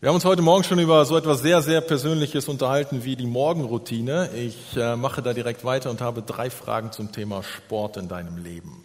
Wir haben uns heute Morgen schon über so etwas sehr, sehr Persönliches unterhalten wie die Morgenroutine. Ich äh, mache da direkt weiter und habe drei Fragen zum Thema Sport in deinem Leben.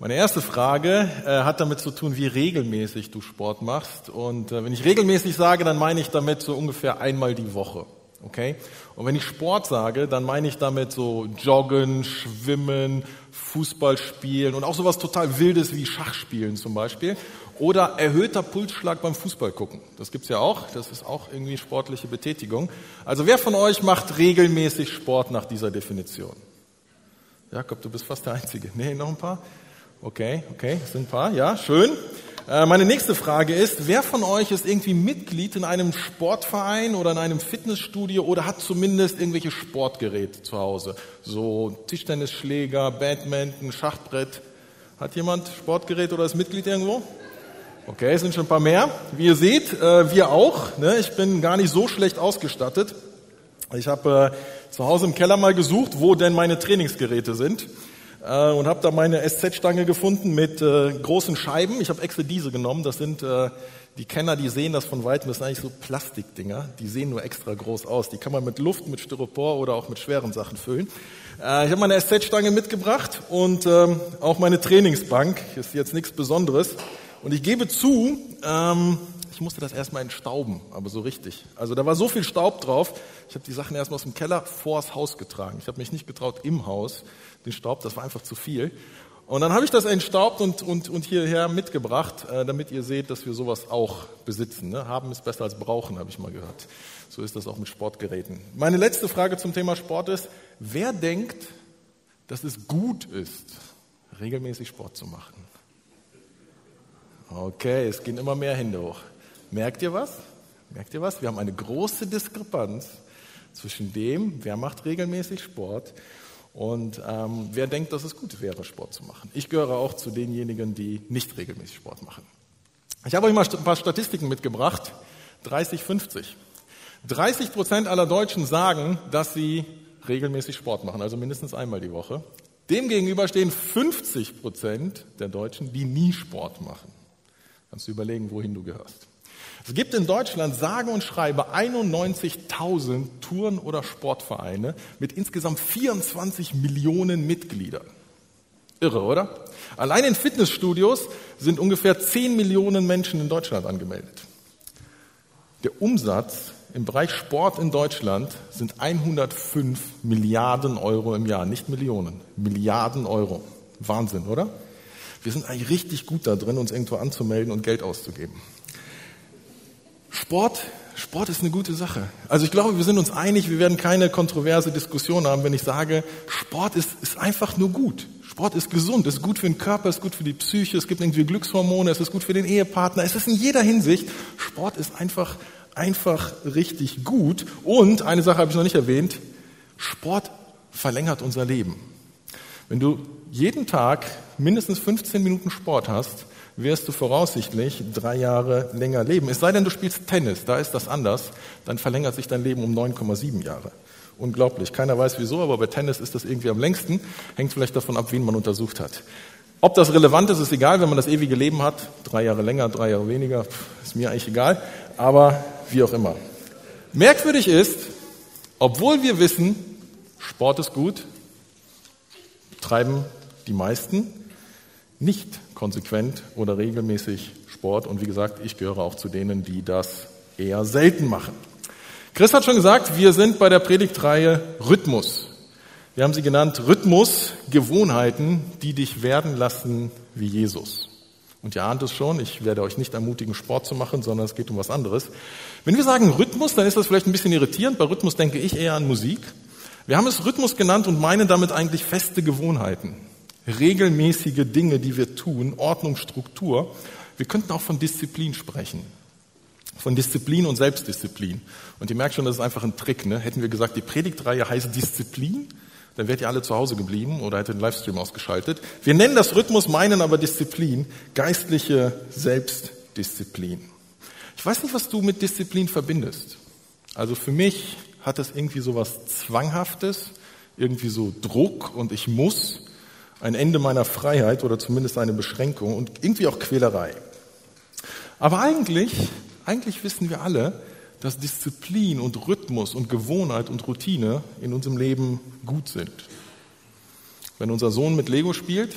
Meine erste Frage äh, hat damit zu tun, wie regelmäßig du Sport machst. Und äh, wenn ich regelmäßig sage, dann meine ich damit so ungefähr einmal die Woche. Okay? Und wenn ich Sport sage, dann meine ich damit so Joggen, Schwimmen, Fußball spielen und auch sowas total Wildes wie Schachspielen zum Beispiel. Oder erhöhter Pulsschlag beim Fußball gucken. Das gibt's ja auch. Das ist auch irgendwie sportliche Betätigung. Also wer von euch macht regelmäßig Sport nach dieser Definition? Jakob, du bist fast der Einzige. Nee, noch ein paar? Okay, okay, es sind ein paar. Ja, schön. Äh, meine nächste Frage ist, wer von euch ist irgendwie Mitglied in einem Sportverein oder in einem Fitnessstudio oder hat zumindest irgendwelche Sportgeräte zu Hause? So Tischtennisschläger, Badminton, Schachbrett. Hat jemand Sportgerät oder ist Mitglied irgendwo? Okay, es sind schon ein paar mehr. Wie ihr seht, äh, wir auch. Ne? Ich bin gar nicht so schlecht ausgestattet. Ich habe äh, zu Hause im Keller mal gesucht, wo denn meine Trainingsgeräte sind äh, und habe da meine SZ-Stange gefunden mit äh, großen Scheiben. Ich habe extra diese genommen. Das sind äh, die Kenner, die sehen das von weitem. Das sind eigentlich so Plastikdinger. Die sehen nur extra groß aus. Die kann man mit Luft, mit Styropor oder auch mit schweren Sachen füllen. Äh, ich habe meine SZ-Stange mitgebracht und ähm, auch meine Trainingsbank. Ist jetzt nichts Besonderes. Und ich gebe zu, ähm, musste das erstmal entstauben, aber so richtig. Also da war so viel Staub drauf. Ich habe die Sachen erstmal aus dem Keller vors Haus getragen. Ich habe mich nicht getraut im Haus, den Staub, das war einfach zu viel. Und dann habe ich das entstaubt und, und, und hierher mitgebracht, äh, damit ihr seht, dass wir sowas auch besitzen. Ne? Haben ist besser als brauchen, habe ich mal gehört. So ist das auch mit Sportgeräten. Meine letzte Frage zum Thema Sport ist, wer denkt, dass es gut ist, regelmäßig Sport zu machen? Okay, es gehen immer mehr Hände hoch. Merkt ihr was? Merkt ihr was? Wir haben eine große Diskrepanz zwischen dem, wer macht regelmäßig Sport und ähm, wer denkt, dass es gut wäre, Sport zu machen. Ich gehöre auch zu denjenigen, die nicht regelmäßig Sport machen. Ich habe euch mal ein paar Statistiken mitgebracht. 30, 50. 30 Prozent aller Deutschen sagen, dass sie regelmäßig Sport machen, also mindestens einmal die Woche. Demgegenüber stehen 50 Prozent der Deutschen, die nie Sport machen. Kannst du überlegen, wohin du gehörst. Es gibt in Deutschland sage und schreibe 91.000 Touren- oder Sportvereine mit insgesamt 24 Millionen Mitgliedern. Irre, oder? Allein in Fitnessstudios sind ungefähr 10 Millionen Menschen in Deutschland angemeldet. Der Umsatz im Bereich Sport in Deutschland sind 105 Milliarden Euro im Jahr, nicht Millionen, Milliarden Euro. Wahnsinn, oder? Wir sind eigentlich richtig gut da drin, uns irgendwo anzumelden und Geld auszugeben. Sport, Sport ist eine gute Sache. Also ich glaube, wir sind uns einig, wir werden keine kontroverse Diskussion haben, wenn ich sage, Sport ist, ist einfach nur gut. Sport ist gesund, ist gut für den Körper, ist gut für die Psyche, es gibt irgendwie Glückshormone, es ist gut für den Ehepartner, es ist in jeder Hinsicht. Sport ist einfach, einfach richtig gut. Und eine Sache habe ich noch nicht erwähnt, Sport verlängert unser Leben. Wenn du jeden Tag mindestens 15 Minuten Sport hast, wirst du voraussichtlich drei Jahre länger leben. Es sei denn, du spielst Tennis, da ist das anders, dann verlängert sich dein Leben um 9,7 Jahre. Unglaublich. Keiner weiß wieso, aber bei Tennis ist das irgendwie am längsten. Hängt vielleicht davon ab, wen man untersucht hat. Ob das relevant ist, ist egal, wenn man das ewige Leben hat. Drei Jahre länger, drei Jahre weniger, ist mir eigentlich egal. Aber wie auch immer. Merkwürdig ist, obwohl wir wissen, Sport ist gut, treiben die meisten nicht konsequent oder regelmäßig Sport. Und wie gesagt, ich gehöre auch zu denen, die das eher selten machen. Chris hat schon gesagt, wir sind bei der Predigtreihe Rhythmus. Wir haben sie genannt Rhythmus, Gewohnheiten, die dich werden lassen wie Jesus. Und ihr ahnt es schon, ich werde euch nicht ermutigen, Sport zu machen, sondern es geht um was anderes. Wenn wir sagen Rhythmus, dann ist das vielleicht ein bisschen irritierend. Bei Rhythmus denke ich eher an Musik. Wir haben es Rhythmus genannt und meinen damit eigentlich feste Gewohnheiten regelmäßige Dinge, die wir tun, Ordnung, Struktur. Wir könnten auch von Disziplin sprechen. Von Disziplin und Selbstdisziplin. Und ihr merkt schon, das ist einfach ein Trick. Ne? Hätten wir gesagt, die Predigtreihe heißt Disziplin, dann wärt ihr alle zu Hause geblieben oder hättet den Livestream ausgeschaltet. Wir nennen das Rhythmus, meinen aber Disziplin, geistliche Selbstdisziplin. Ich weiß nicht, was du mit Disziplin verbindest. Also für mich hat das irgendwie so was Zwanghaftes, irgendwie so Druck und ich muss ein Ende meiner Freiheit oder zumindest eine Beschränkung und irgendwie auch Quälerei. Aber eigentlich, eigentlich wissen wir alle, dass Disziplin und Rhythmus und Gewohnheit und Routine in unserem Leben gut sind. Wenn unser Sohn mit Lego spielt,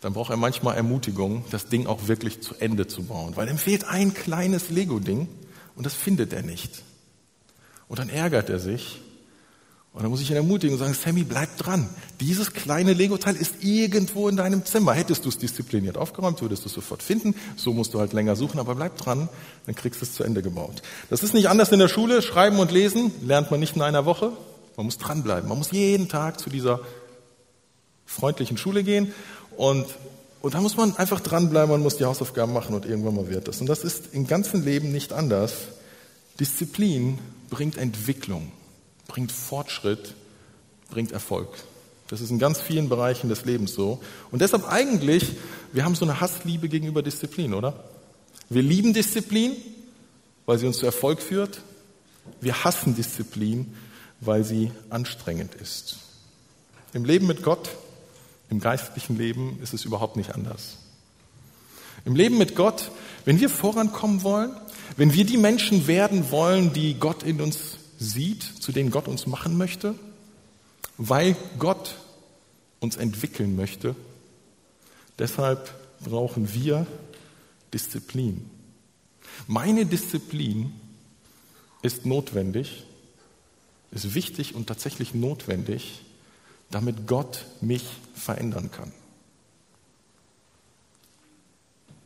dann braucht er manchmal Ermutigung, das Ding auch wirklich zu Ende zu bauen, weil ihm fehlt ein kleines Lego-Ding und das findet er nicht. Und dann ärgert er sich und dann muss ich ihn ermutigen und sagen, Sammy, bleib dran. Dieses kleine Lego-Teil ist irgendwo in deinem Zimmer. Hättest du es diszipliniert aufgeräumt, würdest du es sofort finden. So musst du halt länger suchen, aber bleib dran, dann kriegst du es zu Ende gebaut. Das ist nicht anders in der Schule. Schreiben und lesen lernt man nicht in einer Woche. Man muss dranbleiben. Man muss jeden Tag zu dieser freundlichen Schule gehen und und da muss man einfach dranbleiben, man muss die Hausaufgaben machen und irgendwann mal wird das. Und das ist im ganzen Leben nicht anders. Disziplin bringt Entwicklung bringt Fortschritt, bringt Erfolg. Das ist in ganz vielen Bereichen des Lebens so. Und deshalb eigentlich, wir haben so eine Hassliebe gegenüber Disziplin, oder? Wir lieben Disziplin, weil sie uns zu Erfolg führt. Wir hassen Disziplin, weil sie anstrengend ist. Im Leben mit Gott, im geistlichen Leben ist es überhaupt nicht anders. Im Leben mit Gott, wenn wir vorankommen wollen, wenn wir die Menschen werden wollen, die Gott in uns sieht, zu denen Gott uns machen möchte, weil Gott uns entwickeln möchte. Deshalb brauchen wir Disziplin. Meine Disziplin ist notwendig, ist wichtig und tatsächlich notwendig, damit Gott mich verändern kann.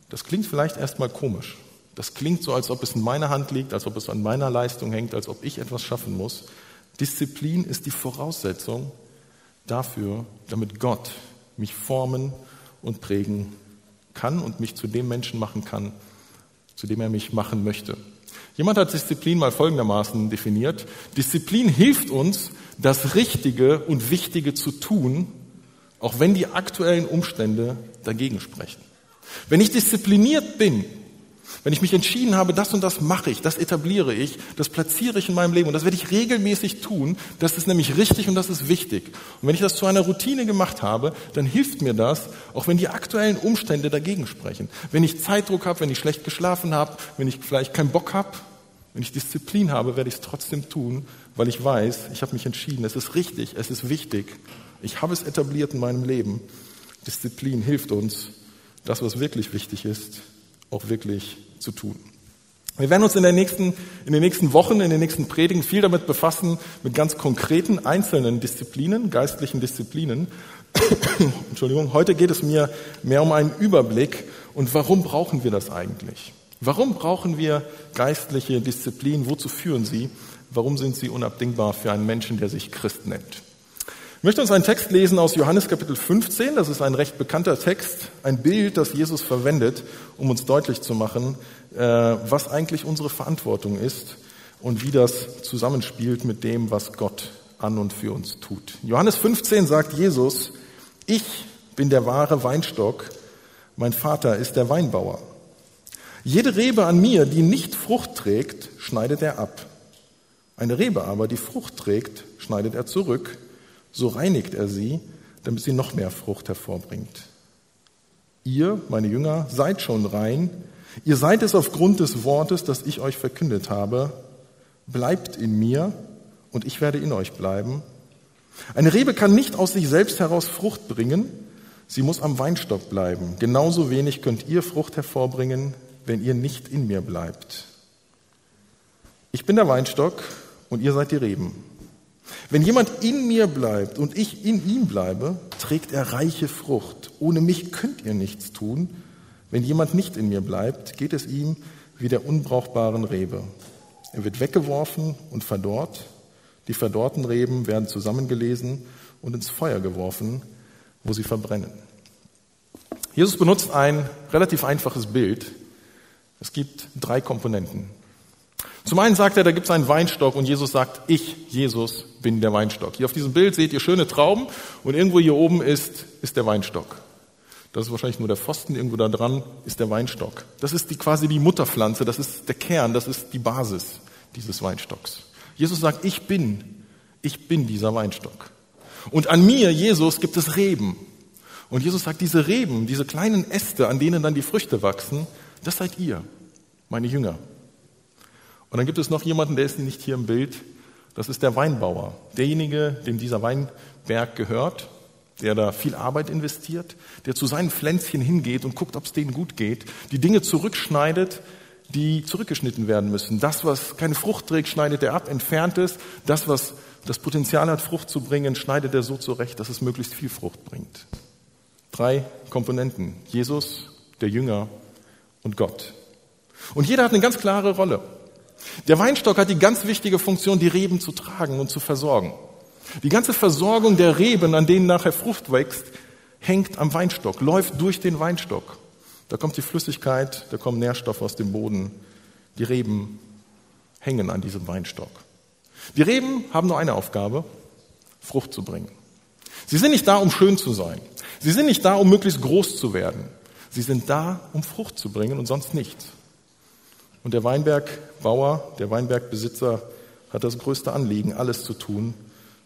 Das klingt vielleicht erstmal komisch. Das klingt so, als ob es in meiner Hand liegt, als ob es an meiner Leistung hängt, als ob ich etwas schaffen muss. Disziplin ist die Voraussetzung dafür, damit Gott mich formen und prägen kann und mich zu dem Menschen machen kann, zu dem er mich machen möchte. Jemand hat Disziplin mal folgendermaßen definiert. Disziplin hilft uns, das Richtige und Wichtige zu tun, auch wenn die aktuellen Umstände dagegen sprechen. Wenn ich diszipliniert bin, wenn ich mich entschieden habe, das und das mache ich, das etabliere ich, das platziere ich in meinem Leben und das werde ich regelmäßig tun, das ist nämlich richtig und das ist wichtig. Und wenn ich das zu einer Routine gemacht habe, dann hilft mir das, auch wenn die aktuellen Umstände dagegen sprechen. Wenn ich Zeitdruck habe, wenn ich schlecht geschlafen habe, wenn ich vielleicht keinen Bock habe, wenn ich Disziplin habe, werde ich es trotzdem tun, weil ich weiß, ich habe mich entschieden, es ist richtig, es ist wichtig. Ich habe es etabliert in meinem Leben. Disziplin hilft uns, das, was wirklich wichtig ist, auch wirklich zu tun. Wir werden uns in, der nächsten, in den nächsten Wochen, in den nächsten Predigen viel damit befassen, mit ganz konkreten einzelnen Disziplinen, geistlichen Disziplinen. Entschuldigung, heute geht es mir mehr um einen Überblick und warum brauchen wir das eigentlich? Warum brauchen wir geistliche Disziplinen? Wozu führen sie? Warum sind sie unabdingbar für einen Menschen, der sich Christ nennt? Ich möchte uns einen Text lesen aus Johannes Kapitel 15. Das ist ein recht bekannter Text, ein Bild, das Jesus verwendet, um uns deutlich zu machen, äh, was eigentlich unsere Verantwortung ist und wie das zusammenspielt mit dem, was Gott an und für uns tut. Johannes 15 sagt Jesus, ich bin der wahre Weinstock, mein Vater ist der Weinbauer. Jede Rebe an mir, die nicht Frucht trägt, schneidet er ab. Eine Rebe aber, die Frucht trägt, schneidet er zurück so reinigt er sie, damit sie noch mehr Frucht hervorbringt. Ihr, meine Jünger, seid schon rein. Ihr seid es aufgrund des Wortes, das ich euch verkündet habe. Bleibt in mir und ich werde in euch bleiben. Eine Rebe kann nicht aus sich selbst heraus Frucht bringen. Sie muss am Weinstock bleiben. Genauso wenig könnt ihr Frucht hervorbringen, wenn ihr nicht in mir bleibt. Ich bin der Weinstock und ihr seid die Reben. Wenn jemand in mir bleibt und ich in ihm bleibe, trägt er reiche Frucht. Ohne mich könnt ihr nichts tun. Wenn jemand nicht in mir bleibt, geht es ihm wie der unbrauchbaren Rebe. Er wird weggeworfen und verdorrt. Die verdorrten Reben werden zusammengelesen und ins Feuer geworfen, wo sie verbrennen. Jesus benutzt ein relativ einfaches Bild. Es gibt drei Komponenten. Zum einen sagt er, da gibt es einen Weinstock und Jesus sagt, ich, Jesus, bin der Weinstock. Hier auf diesem Bild seht ihr schöne Trauben und irgendwo hier oben ist, ist der Weinstock. Das ist wahrscheinlich nur der Pfosten, irgendwo da dran ist der Weinstock. Das ist die, quasi die Mutterpflanze, das ist der Kern, das ist die Basis dieses Weinstocks. Jesus sagt, ich bin, ich bin dieser Weinstock. Und an mir, Jesus, gibt es Reben. Und Jesus sagt, diese Reben, diese kleinen Äste, an denen dann die Früchte wachsen, das seid ihr. meine Jünger. Und dann gibt es noch jemanden, der ist nicht hier im Bild. Das ist der Weinbauer, derjenige, dem dieser Weinberg gehört, der da viel Arbeit investiert, der zu seinen Pflänzchen hingeht und guckt, ob es denen gut geht, die Dinge zurückschneidet, die zurückgeschnitten werden müssen. Das, was keine Frucht trägt, schneidet er ab, entfernt es. Das, was das Potenzial hat, Frucht zu bringen, schneidet er so zurecht, dass es möglichst viel Frucht bringt. Drei Komponenten. Jesus, der Jünger und Gott. Und jeder hat eine ganz klare Rolle. Der Weinstock hat die ganz wichtige Funktion, die Reben zu tragen und zu versorgen. Die ganze Versorgung der Reben, an denen nachher Frucht wächst, hängt am Weinstock, läuft durch den Weinstock. Da kommt die Flüssigkeit, da kommen Nährstoffe aus dem Boden. Die Reben hängen an diesem Weinstock. Die Reben haben nur eine Aufgabe, Frucht zu bringen. Sie sind nicht da, um schön zu sein. Sie sind nicht da, um möglichst groß zu werden. Sie sind da, um Frucht zu bringen und sonst nichts. Und der Weinbergbauer, der Weinbergbesitzer hat das größte Anliegen, alles zu tun,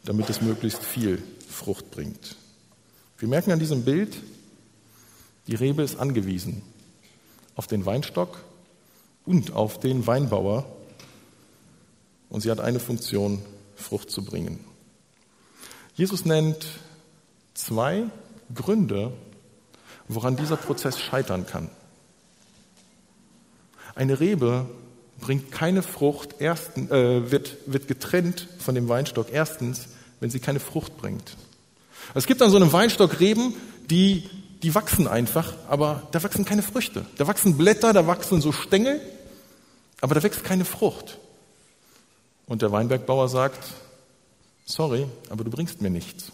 damit es möglichst viel Frucht bringt. Wir merken an diesem Bild, die Rebe ist angewiesen auf den Weinstock und auf den Weinbauer. Und sie hat eine Funktion, Frucht zu bringen. Jesus nennt zwei Gründe, woran dieser Prozess scheitern kann. Eine Rebe bringt keine Frucht, ersten, äh, wird, wird getrennt von dem Weinstock. Erstens, wenn sie keine Frucht bringt. Es gibt an so einem Weinstock Reben, die die wachsen einfach, aber da wachsen keine Früchte. Da wachsen Blätter, da wachsen so Stängel, aber da wächst keine Frucht. Und der Weinbergbauer sagt, sorry, aber du bringst mir nichts.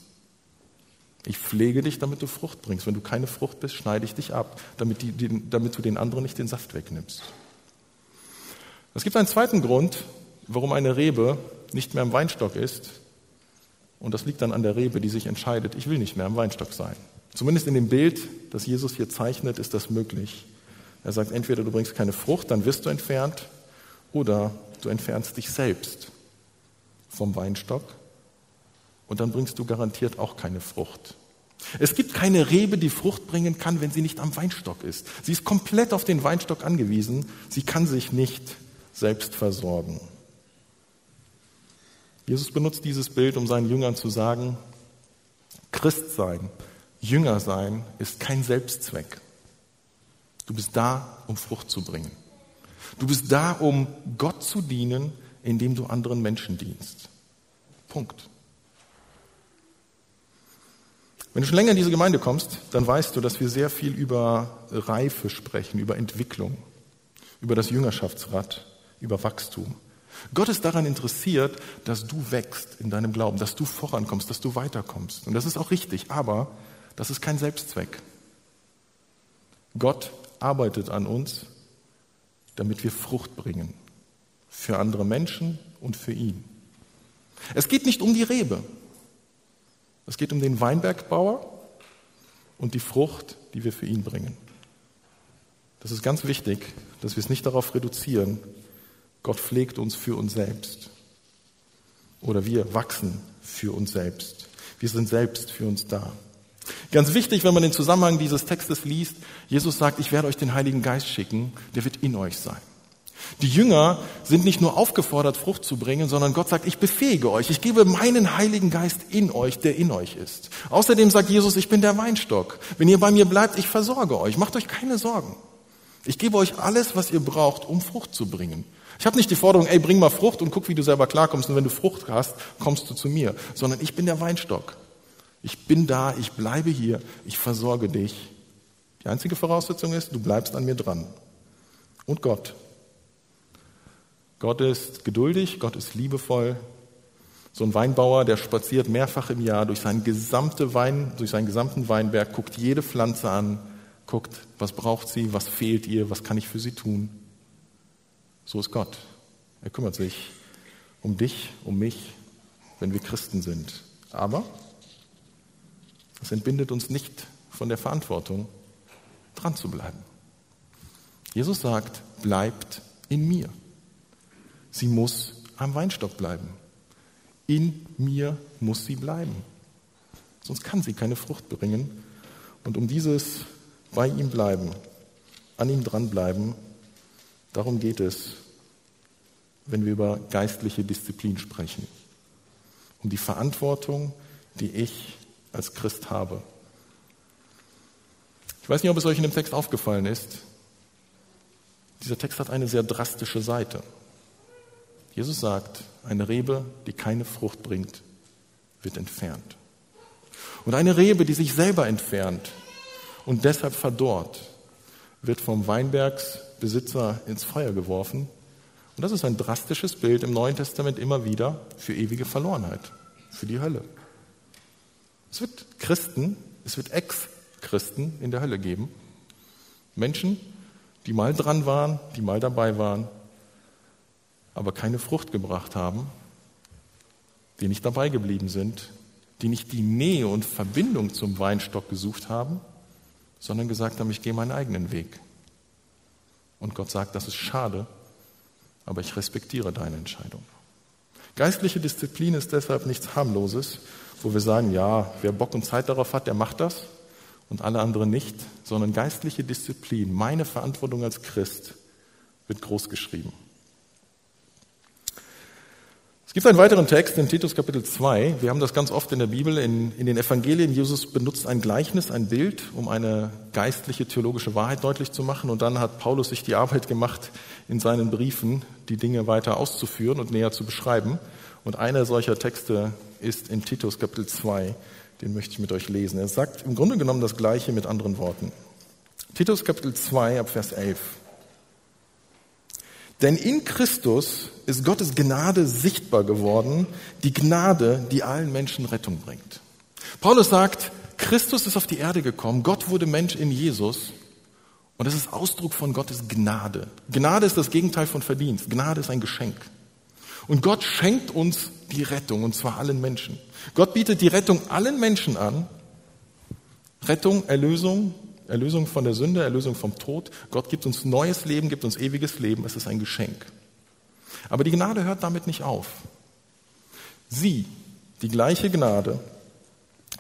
Ich pflege dich, damit du Frucht bringst. Wenn du keine Frucht bist, schneide ich dich ab, damit, die, die, damit du den anderen nicht den Saft wegnimmst. Es gibt einen zweiten Grund, warum eine Rebe nicht mehr im Weinstock ist. Und das liegt dann an der Rebe, die sich entscheidet, ich will nicht mehr im Weinstock sein. Zumindest in dem Bild, das Jesus hier zeichnet, ist das möglich. Er sagt, entweder du bringst keine Frucht, dann wirst du entfernt, oder du entfernst dich selbst vom Weinstock und dann bringst du garantiert auch keine Frucht. Es gibt keine Rebe, die Frucht bringen kann, wenn sie nicht am Weinstock ist. Sie ist komplett auf den Weinstock angewiesen. Sie kann sich nicht selbst versorgen. Jesus benutzt dieses Bild, um seinen Jüngern zu sagen, Christ sein Jünger sein ist kein Selbstzweck. Du bist da, um Frucht zu bringen. Du bist da, um Gott zu dienen, indem du anderen Menschen dienst. Punkt. Wenn du schon länger in diese Gemeinde kommst, dann weißt du, dass wir sehr viel über Reife sprechen, über Entwicklung, über das Jüngerschaftsrad, über Wachstum. Gott ist daran interessiert, dass du wächst in deinem Glauben, dass du vorankommst, dass du weiterkommst. Und das ist auch richtig. Aber das ist kein Selbstzweck. Gott arbeitet an uns, damit wir Frucht bringen. Für andere Menschen und für ihn. Es geht nicht um die Rebe. Es geht um den Weinbergbauer und die Frucht, die wir für ihn bringen. Das ist ganz wichtig, dass wir es nicht darauf reduzieren, Gott pflegt uns für uns selbst. Oder wir wachsen für uns selbst. Wir sind selbst für uns da. Ganz wichtig, wenn man den Zusammenhang dieses Textes liest, Jesus sagt, ich werde euch den Heiligen Geist schicken, der wird in euch sein. Die Jünger sind nicht nur aufgefordert, Frucht zu bringen, sondern Gott sagt, ich befähige euch, ich gebe meinen Heiligen Geist in euch, der in euch ist. Außerdem sagt Jesus, ich bin der Weinstock. Wenn ihr bei mir bleibt, ich versorge euch. Macht euch keine Sorgen. Ich gebe euch alles, was ihr braucht, um Frucht zu bringen. Ich habe nicht die Forderung, ey, bring mal Frucht und guck, wie du selber klarkommst. Und wenn du Frucht hast, kommst du zu mir. Sondern ich bin der Weinstock. Ich bin da, ich bleibe hier, ich versorge dich. Die einzige Voraussetzung ist, du bleibst an mir dran. Und Gott. Gott ist geduldig, Gott ist liebevoll. So ein Weinbauer, der spaziert mehrfach im Jahr durch, seinen gesamte Wein, durch seinen gesamten Weinberg, guckt jede Pflanze an, guckt, was braucht sie, was fehlt ihr, was kann ich für sie tun. So ist Gott. Er kümmert sich um dich, um mich, wenn wir Christen sind. Aber das entbindet uns nicht von der Verantwortung, dran zu bleiben. Jesus sagt, bleibt in mir. Sie muss am Weinstock bleiben. In mir muss sie bleiben. Sonst kann sie keine Frucht bringen. Und um dieses bei ihm bleiben, an ihm dranbleiben, Darum geht es, wenn wir über geistliche Disziplin sprechen. Um die Verantwortung, die ich als Christ habe. Ich weiß nicht, ob es euch in dem Text aufgefallen ist. Dieser Text hat eine sehr drastische Seite. Jesus sagt, eine Rebe, die keine Frucht bringt, wird entfernt. Und eine Rebe, die sich selber entfernt und deshalb verdorrt, wird vom Weinbergsbesitzer ins Feuer geworfen. Und das ist ein drastisches Bild im Neuen Testament immer wieder für ewige Verlorenheit, für die Hölle. Es wird Christen, es wird Ex-Christen in der Hölle geben. Menschen, die mal dran waren, die mal dabei waren, aber keine Frucht gebracht haben, die nicht dabei geblieben sind, die nicht die Nähe und Verbindung zum Weinstock gesucht haben, sondern gesagt haben, ich gehe meinen eigenen Weg. Und Gott sagt, das ist schade, aber ich respektiere deine Entscheidung. Geistliche Disziplin ist deshalb nichts harmloses, wo wir sagen, ja, wer Bock und Zeit darauf hat, der macht das und alle anderen nicht, sondern geistliche Disziplin, meine Verantwortung als Christ, wird groß geschrieben. Es gibt einen weiteren Text in Titus Kapitel 2. Wir haben das ganz oft in der Bibel, in, in den Evangelien. Jesus benutzt ein Gleichnis, ein Bild, um eine geistliche, theologische Wahrheit deutlich zu machen. Und dann hat Paulus sich die Arbeit gemacht, in seinen Briefen die Dinge weiter auszuführen und näher zu beschreiben. Und einer solcher Texte ist in Titus Kapitel 2. Den möchte ich mit euch lesen. Er sagt im Grunde genommen das Gleiche mit anderen Worten. Titus Kapitel 2 ab Vers 11. Denn in Christus ist Gottes Gnade sichtbar geworden, die Gnade, die allen Menschen Rettung bringt. Paulus sagt, Christus ist auf die Erde gekommen, Gott wurde Mensch in Jesus und das ist Ausdruck von Gottes Gnade. Gnade ist das Gegenteil von Verdienst. Gnade ist ein Geschenk. Und Gott schenkt uns die Rettung, und zwar allen Menschen. Gott bietet die Rettung allen Menschen an. Rettung, Erlösung, Erlösung von der Sünde, Erlösung vom Tod. Gott gibt uns neues Leben, gibt uns ewiges Leben. Es ist ein Geschenk. Aber die Gnade hört damit nicht auf. Sie, die gleiche Gnade,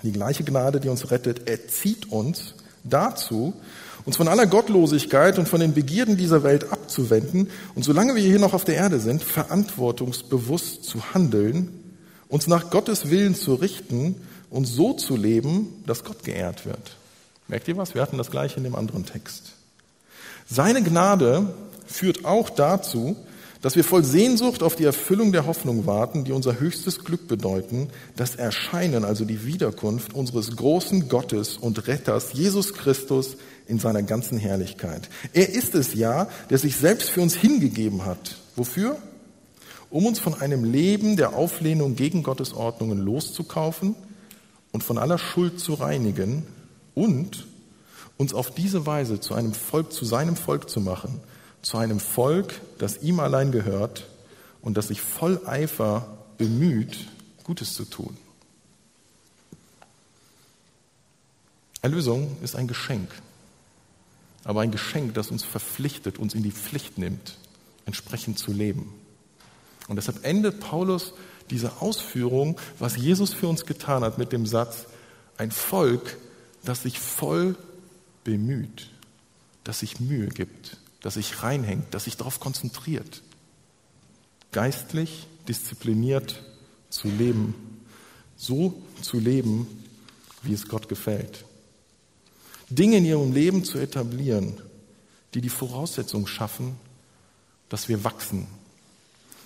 die gleiche Gnade, die uns rettet, erzieht uns dazu, uns von aller Gottlosigkeit und von den Begierden dieser Welt abzuwenden und solange wir hier noch auf der Erde sind, verantwortungsbewusst zu handeln, uns nach Gottes Willen zu richten und so zu leben, dass Gott geehrt wird. Merkt ihr was? Wir hatten das gleiche in dem anderen Text. Seine Gnade führt auch dazu, dass wir voll Sehnsucht auf die Erfüllung der Hoffnung warten, die unser höchstes Glück bedeuten, das Erscheinen, also die Wiederkunft unseres großen Gottes und Retters, Jesus Christus, in seiner ganzen Herrlichkeit. Er ist es ja, der sich selbst für uns hingegeben hat. Wofür? Um uns von einem Leben der Auflehnung gegen Gottes Ordnungen loszukaufen und von aller Schuld zu reinigen und uns auf diese Weise zu einem Volk, zu seinem Volk zu machen, zu einem Volk, das ihm allein gehört und das sich voll Eifer bemüht, Gutes zu tun. Erlösung ist ein Geschenk, aber ein Geschenk, das uns verpflichtet, uns in die Pflicht nimmt, entsprechend zu leben. Und deshalb endet Paulus diese Ausführung, was Jesus für uns getan hat, mit dem Satz, ein Volk, das sich voll bemüht, das sich Mühe gibt, das sich reinhängt, das sich darauf konzentriert, geistlich diszipliniert zu leben, so zu leben, wie es Gott gefällt. Dinge in ihrem Leben zu etablieren, die die Voraussetzung schaffen, dass wir wachsen,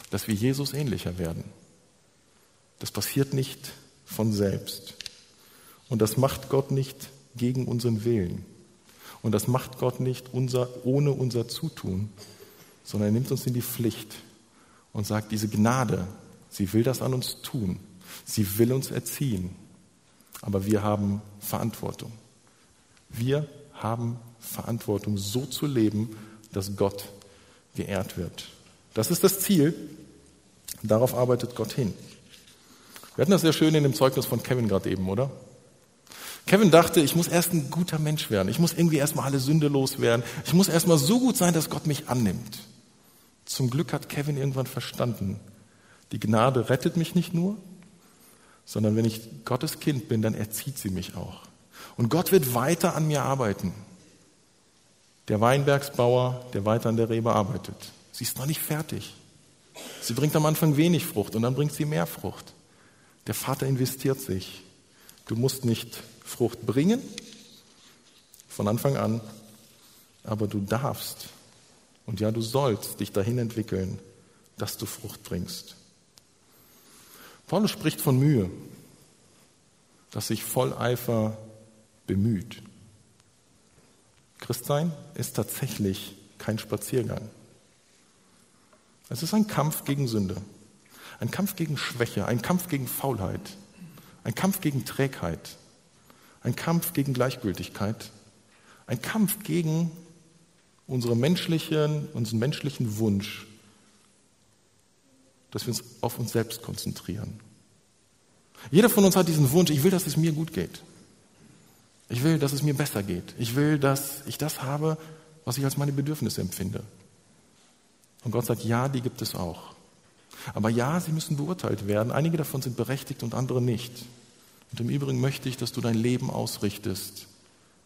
dass wir Jesus ähnlicher werden. Das passiert nicht von selbst. Und das macht Gott nicht gegen unseren Willen. Und das macht Gott nicht unser, ohne unser Zutun, sondern er nimmt uns in die Pflicht und sagt, diese Gnade, sie will das an uns tun. Sie will uns erziehen. Aber wir haben Verantwortung. Wir haben Verantwortung, so zu leben, dass Gott geehrt wird. Das ist das Ziel. Darauf arbeitet Gott hin. Wir hatten das sehr schön in dem Zeugnis von Kevin gerade eben, oder? Kevin dachte, ich muss erst ein guter Mensch werden. Ich muss irgendwie erstmal alle Sünde loswerden. Ich muss erstmal so gut sein, dass Gott mich annimmt. Zum Glück hat Kevin irgendwann verstanden, die Gnade rettet mich nicht nur, sondern wenn ich Gottes Kind bin, dann erzieht sie mich auch. Und Gott wird weiter an mir arbeiten. der Weinbergsbauer, der weiter an der Rebe arbeitet. Sie ist noch nicht fertig. Sie bringt am Anfang wenig Frucht und dann bringt sie mehr Frucht. Der Vater investiert sich. Du musst nicht Frucht bringen von Anfang an, aber du darfst und ja, du sollst dich dahin entwickeln, dass du Frucht bringst. Paulus spricht von Mühe, dass sich voll Eifer bemüht. Christsein ist tatsächlich kein Spaziergang. Es ist ein Kampf gegen Sünde, ein Kampf gegen Schwäche, ein Kampf gegen Faulheit, ein Kampf gegen Trägheit, ein Kampf gegen Gleichgültigkeit, ein Kampf gegen unsere menschlichen, unseren menschlichen Wunsch, dass wir uns auf uns selbst konzentrieren. Jeder von uns hat diesen Wunsch, ich will, dass es mir gut geht. Ich will, dass es mir besser geht. Ich will, dass ich das habe, was ich als meine Bedürfnisse empfinde. Und Gott sagt, ja, die gibt es auch. Aber ja, sie müssen beurteilt werden. Einige davon sind berechtigt und andere nicht. Und im Übrigen möchte ich, dass du dein Leben ausrichtest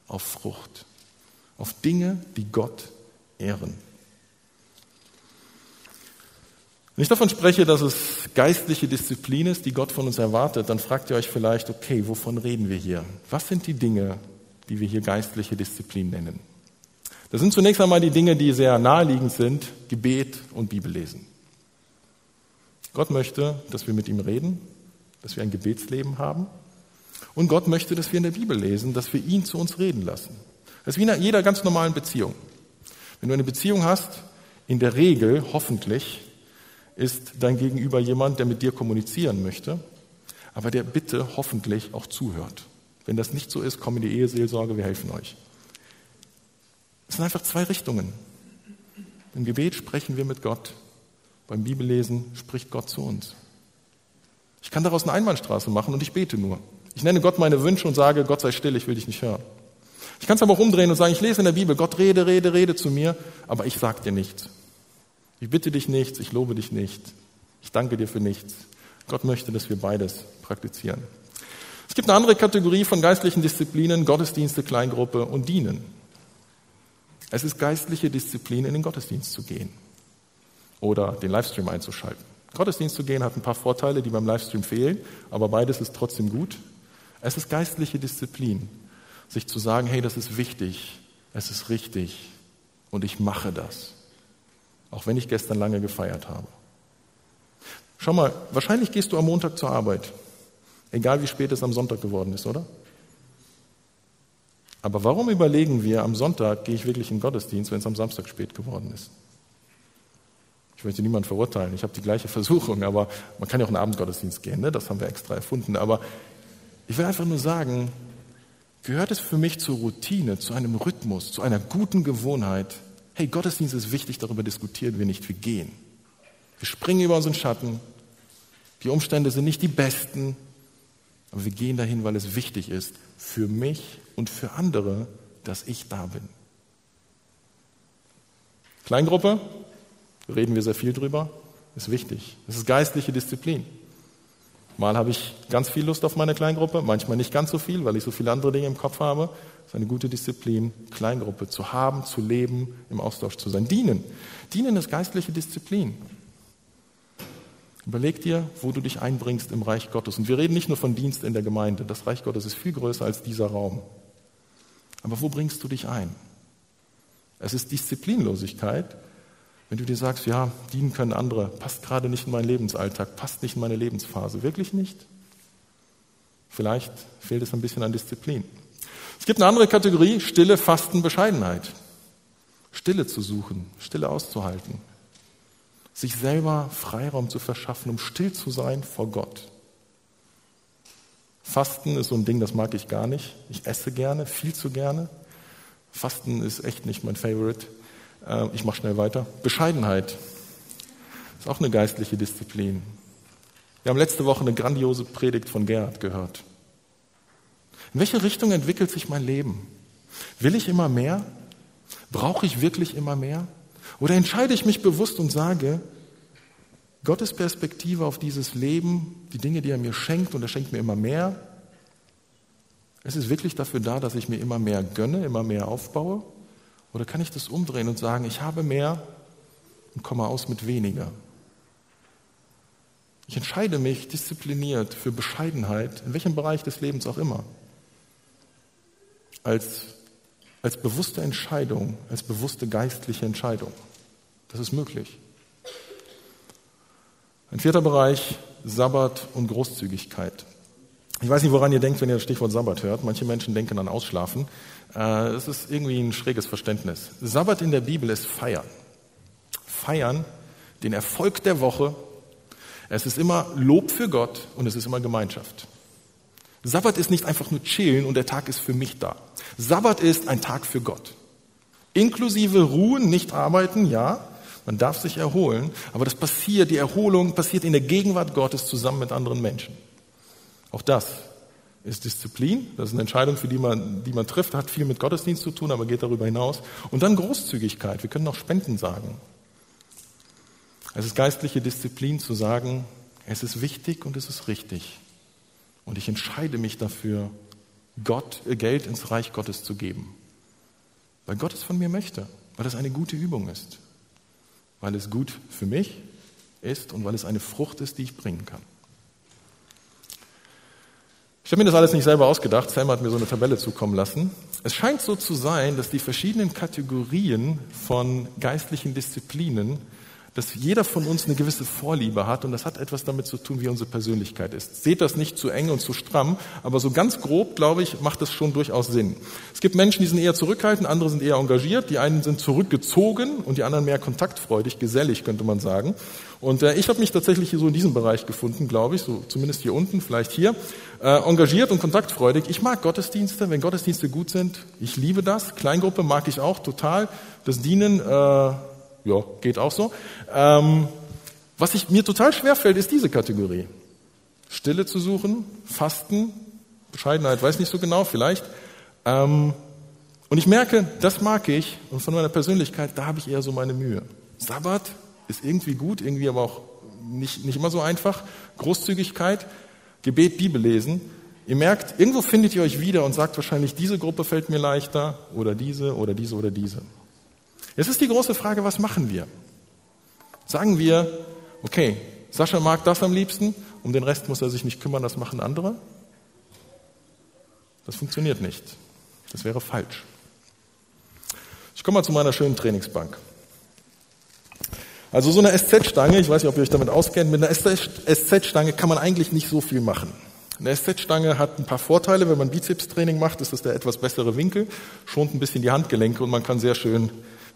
auf Frucht, auf Dinge, die Gott ehren. Wenn ich davon spreche, dass es geistliche Disziplin ist, die Gott von uns erwartet, dann fragt ihr euch vielleicht, okay, wovon reden wir hier? Was sind die Dinge, die wir hier geistliche Disziplin nennen? Das sind zunächst einmal die Dinge, die sehr naheliegend sind, Gebet und Bibellesen. Gott möchte, dass wir mit ihm reden, dass wir ein Gebetsleben haben. Und Gott möchte, dass wir in der Bibel lesen, dass wir ihn zu uns reden lassen. Das ist wie in jeder ganz normalen Beziehung. Wenn du eine Beziehung hast, in der Regel, hoffentlich, ist dein Gegenüber jemand, der mit dir kommunizieren möchte, aber der bitte hoffentlich auch zuhört. Wenn das nicht so ist, komm in die Eheseelsorge, wir helfen euch. Es sind einfach zwei Richtungen. Im Gebet sprechen wir mit Gott, beim Bibellesen spricht Gott zu uns. Ich kann daraus eine Einbahnstraße machen und ich bete nur. Ich nenne Gott meine Wünsche und sage, Gott sei still, ich will dich nicht hören. Ich kann es aber auch umdrehen und sagen, ich lese in der Bibel, Gott rede, rede, rede zu mir, aber ich sage dir nichts. Ich bitte dich nichts, ich lobe dich nicht, ich danke dir für nichts. Gott möchte, dass wir beides praktizieren. Es gibt eine andere Kategorie von geistlichen Disziplinen, Gottesdienste, Kleingruppe und Dienen. Es ist geistliche Disziplin, in den Gottesdienst zu gehen oder den Livestream einzuschalten. Gottesdienst zu gehen hat ein paar Vorteile, die beim Livestream fehlen, aber beides ist trotzdem gut. Es ist geistliche Disziplin, sich zu sagen, hey, das ist wichtig, es ist richtig und ich mache das auch wenn ich gestern lange gefeiert habe. Schau mal, wahrscheinlich gehst du am Montag zur Arbeit, egal wie spät es am Sonntag geworden ist, oder? Aber warum überlegen wir, am Sonntag gehe ich wirklich in den Gottesdienst, wenn es am Samstag spät geworden ist? Ich möchte niemanden verurteilen, ich habe die gleiche Versuchung, aber man kann ja auch in den Abendgottesdienst gehen, ne? das haben wir extra erfunden. Aber ich will einfach nur sagen, gehört es für mich zur Routine, zu einem Rhythmus, zu einer guten Gewohnheit, hey, Gottesdienst ist wichtig, darüber diskutieren wir nicht, wir gehen. Wir springen über unseren Schatten. Die Umstände sind nicht die besten, aber wir gehen dahin, weil es wichtig ist für mich und für andere, dass ich da bin. Kleingruppe, reden wir sehr viel drüber, ist wichtig. Es ist geistliche Disziplin. Mal habe ich ganz viel Lust auf meine Kleingruppe, manchmal nicht ganz so viel, weil ich so viele andere Dinge im Kopf habe. Es ist eine gute Disziplin, Kleingruppe zu haben, zu leben, im Austausch zu sein. Dienen. Dienen ist geistliche Disziplin. Überleg dir, wo du dich einbringst im Reich Gottes. Und wir reden nicht nur von Dienst in der Gemeinde. Das Reich Gottes ist viel größer als dieser Raum. Aber wo bringst du dich ein? Es ist Disziplinlosigkeit, wenn du dir sagst, ja, dienen können andere, passt gerade nicht in meinen Lebensalltag, passt nicht in meine Lebensphase, wirklich nicht? Vielleicht fehlt es ein bisschen an Disziplin. Es gibt eine andere Kategorie, Stille, Fasten, Bescheidenheit. Stille zu suchen, Stille auszuhalten. Sich selber Freiraum zu verschaffen, um still zu sein vor Gott. Fasten ist so ein Ding, das mag ich gar nicht. Ich esse gerne, viel zu gerne. Fasten ist echt nicht mein Favorite. Äh, ich mache schnell weiter. Bescheidenheit ist auch eine geistliche Disziplin. Wir haben letzte Woche eine grandiose Predigt von Gerhard gehört. In welche Richtung entwickelt sich mein Leben? Will ich immer mehr? Brauche ich wirklich immer mehr? Oder entscheide ich mich bewusst und sage, Gottes Perspektive auf dieses Leben, die Dinge, die er mir schenkt, und er schenkt mir immer mehr, es ist wirklich dafür da, dass ich mir immer mehr gönne, immer mehr aufbaue? Oder kann ich das umdrehen und sagen, ich habe mehr und komme aus mit weniger? Ich entscheide mich diszipliniert für Bescheidenheit, in welchem Bereich des Lebens auch immer, als, als bewusste Entscheidung, als bewusste geistliche Entscheidung. Das ist möglich. Ein vierter Bereich, Sabbat und Großzügigkeit. Ich weiß nicht, woran ihr denkt, wenn ihr das Stichwort Sabbat hört. Manche Menschen denken an Ausschlafen. Äh, es ist irgendwie ein schräges Verständnis. Sabbat in der Bibel ist Feiern. Feiern den Erfolg der Woche. Es ist immer Lob für Gott und es ist immer Gemeinschaft. Sabbat ist nicht einfach nur chillen und der Tag ist für mich da. Sabbat ist ein Tag für Gott. Inklusive Ruhen, nicht arbeiten, ja. Man darf sich erholen, aber das passiert, die Erholung passiert in der Gegenwart Gottes zusammen mit anderen Menschen. Auch das ist Disziplin, das ist eine Entscheidung, für die man, die man trifft, hat viel mit Gottesdienst zu tun, aber geht darüber hinaus. Und dann Großzügigkeit, wir können auch Spenden sagen. Es ist geistliche Disziplin zu sagen, es ist wichtig und es ist richtig. Und ich entscheide mich dafür, Gott, äh, Geld ins Reich Gottes zu geben. Weil Gott es von mir möchte, weil es eine gute Übung ist, weil es gut für mich ist und weil es eine Frucht ist, die ich bringen kann. Ich habe mir das alles nicht selber ausgedacht. Sam hat mir so eine Tabelle zukommen lassen. Es scheint so zu sein, dass die verschiedenen Kategorien von geistlichen Disziplinen dass jeder von uns eine gewisse Vorliebe hat und das hat etwas damit zu tun, wie unsere Persönlichkeit ist. Seht das nicht zu eng und zu stramm, aber so ganz grob, glaube ich, macht das schon durchaus Sinn. Es gibt Menschen, die sind eher zurückhaltend, andere sind eher engagiert, die einen sind zurückgezogen und die anderen mehr kontaktfreudig, gesellig, könnte man sagen. Und äh, ich habe mich tatsächlich hier so in diesem Bereich gefunden, glaube ich, so zumindest hier unten, vielleicht hier, äh, engagiert und kontaktfreudig. Ich mag Gottesdienste, wenn Gottesdienste gut sind. Ich liebe das. Kleingruppe mag ich auch total. Das Dienen äh, ja, geht auch so. Ähm, was ich, mir total schwer fällt, ist diese Kategorie. Stille zu suchen, Fasten, Bescheidenheit, weiß nicht so genau, vielleicht. Ähm, und ich merke, das mag ich und von meiner Persönlichkeit, da habe ich eher so meine Mühe. Sabbat ist irgendwie gut, irgendwie aber auch nicht, nicht immer so einfach. Großzügigkeit, Gebet, Bibel lesen. Ihr merkt, irgendwo findet ihr euch wieder und sagt wahrscheinlich, diese Gruppe fällt mir leichter oder diese oder diese oder diese. Jetzt ist die große Frage, was machen wir? Sagen wir, okay, Sascha mag das am liebsten, um den Rest muss er sich nicht kümmern, das machen andere? Das funktioniert nicht. Das wäre falsch. Ich komme mal zu meiner schönen Trainingsbank. Also so eine SZ-Stange, ich weiß nicht, ob ihr euch damit auskennt, mit einer SZ-Stange kann man eigentlich nicht so viel machen. Eine SZ-Stange hat ein paar Vorteile, wenn man Bizepstraining macht, ist das der etwas bessere Winkel, schont ein bisschen die Handgelenke und man kann sehr schön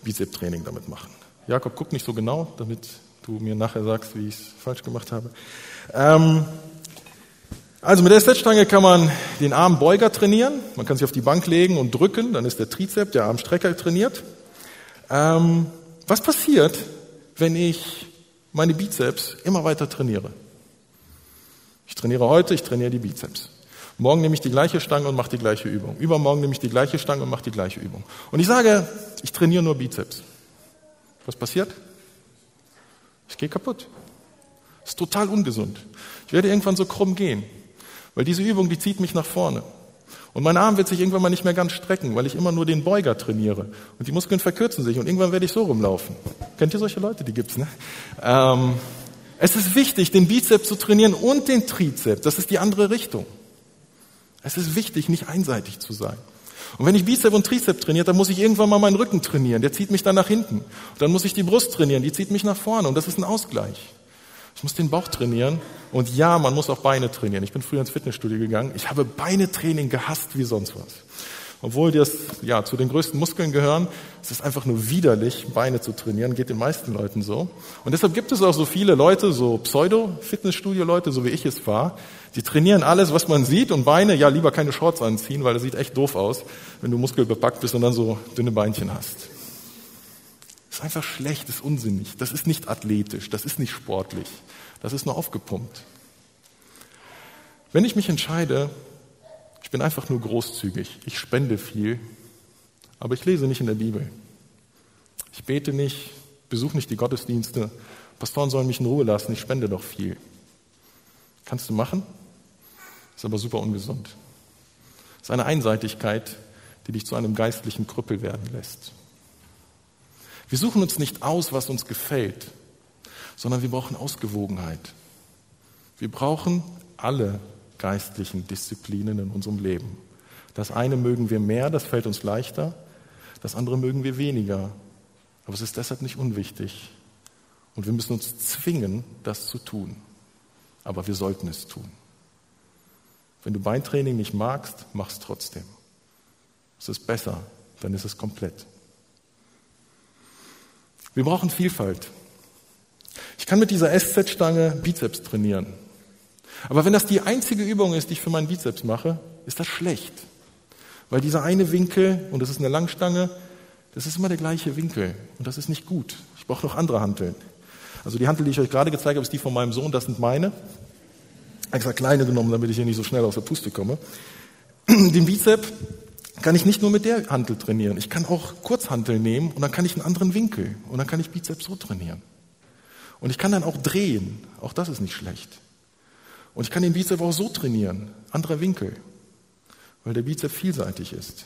Bizep-Training damit machen. Jakob, guck nicht so genau, damit du mir nachher sagst, wie ich es falsch gemacht habe. Ähm, also mit der Setstange kann man den Armbeuger trainieren. Man kann sich auf die Bank legen und drücken, dann ist der Trizep, der Armstrecker trainiert. Ähm, was passiert, wenn ich meine Bizeps immer weiter trainiere? Ich trainiere heute, ich trainiere die Bizeps. Morgen nehme ich die gleiche Stange und mache die gleiche Übung. Übermorgen nehme ich die gleiche Stange und mache die gleiche Übung. Und ich sage, ich trainiere nur Bizeps. Was passiert? Ich gehe kaputt. Ist total ungesund. Ich werde irgendwann so krumm gehen, weil diese Übung, die zieht mich nach vorne. Und mein Arm wird sich irgendwann mal nicht mehr ganz strecken, weil ich immer nur den Beuger trainiere. Und die Muskeln verkürzen sich und irgendwann werde ich so rumlaufen. Kennt ihr solche Leute? Die gibt's, ne? Ähm, es ist wichtig, den Bizeps zu trainieren und den Trizeps. Das ist die andere Richtung. Es ist wichtig, nicht einseitig zu sein. Und wenn ich Bizep und Trizep trainiere, dann muss ich irgendwann mal meinen Rücken trainieren. Der zieht mich dann nach hinten. Und dann muss ich die Brust trainieren. Die zieht mich nach vorne. Und das ist ein Ausgleich. Ich muss den Bauch trainieren. Und ja, man muss auch Beine trainieren. Ich bin früher ins Fitnessstudio gegangen. Ich habe Beinetraining gehasst wie sonst was obwohl das ja zu den größten Muskeln gehören. Es ist einfach nur widerlich, Beine zu trainieren, geht den meisten Leuten so. Und deshalb gibt es auch so viele Leute, so Pseudo-Fitnessstudio-Leute, so wie ich es war, die trainieren alles, was man sieht und Beine, ja, lieber keine Shorts anziehen, weil das sieht echt doof aus, wenn du muskelbepackt bist und dann so dünne Beinchen hast. Das ist einfach schlecht, das ist unsinnig, das ist nicht athletisch, das ist nicht sportlich, das ist nur aufgepumpt. Wenn ich mich entscheide, bin einfach nur großzügig. Ich spende viel, aber ich lese nicht in der Bibel. Ich bete nicht, besuche nicht die Gottesdienste. Pastoren sollen mich in Ruhe lassen, ich spende doch viel. Kannst du machen, ist aber super ungesund. Es ist eine Einseitigkeit, die dich zu einem geistlichen Krüppel werden lässt. Wir suchen uns nicht aus, was uns gefällt, sondern wir brauchen Ausgewogenheit. Wir brauchen alle geistlichen Disziplinen in unserem Leben. Das eine mögen wir mehr, das fällt uns leichter, das andere mögen wir weniger. Aber es ist deshalb nicht unwichtig. Und wir müssen uns zwingen, das zu tun. Aber wir sollten es tun. Wenn du Beintraining nicht magst, mach es trotzdem. Es ist besser, dann ist es komplett. Wir brauchen Vielfalt. Ich kann mit dieser SZ-Stange Bizeps trainieren. Aber wenn das die einzige Übung ist, die ich für meinen Bizeps mache, ist das schlecht. Weil dieser eine Winkel, und das ist eine Langstange, das ist immer der gleiche Winkel. Und das ist nicht gut. Ich brauche noch andere Hanteln. Also die Hantel, die ich euch gerade gezeigt habe, ist die von meinem Sohn, das sind meine. Ich extra kleine genommen, damit ich hier nicht so schnell aus der Puste komme. Den Bizep kann ich nicht nur mit der Hantel trainieren. Ich kann auch Kurzhantel nehmen und dann kann ich einen anderen Winkel und dann kann ich Bizeps so trainieren. Und ich kann dann auch drehen. Auch das ist nicht schlecht. Und ich kann den Bizeps auch so trainieren. Anderer Winkel. Weil der Bizeps vielseitig ist.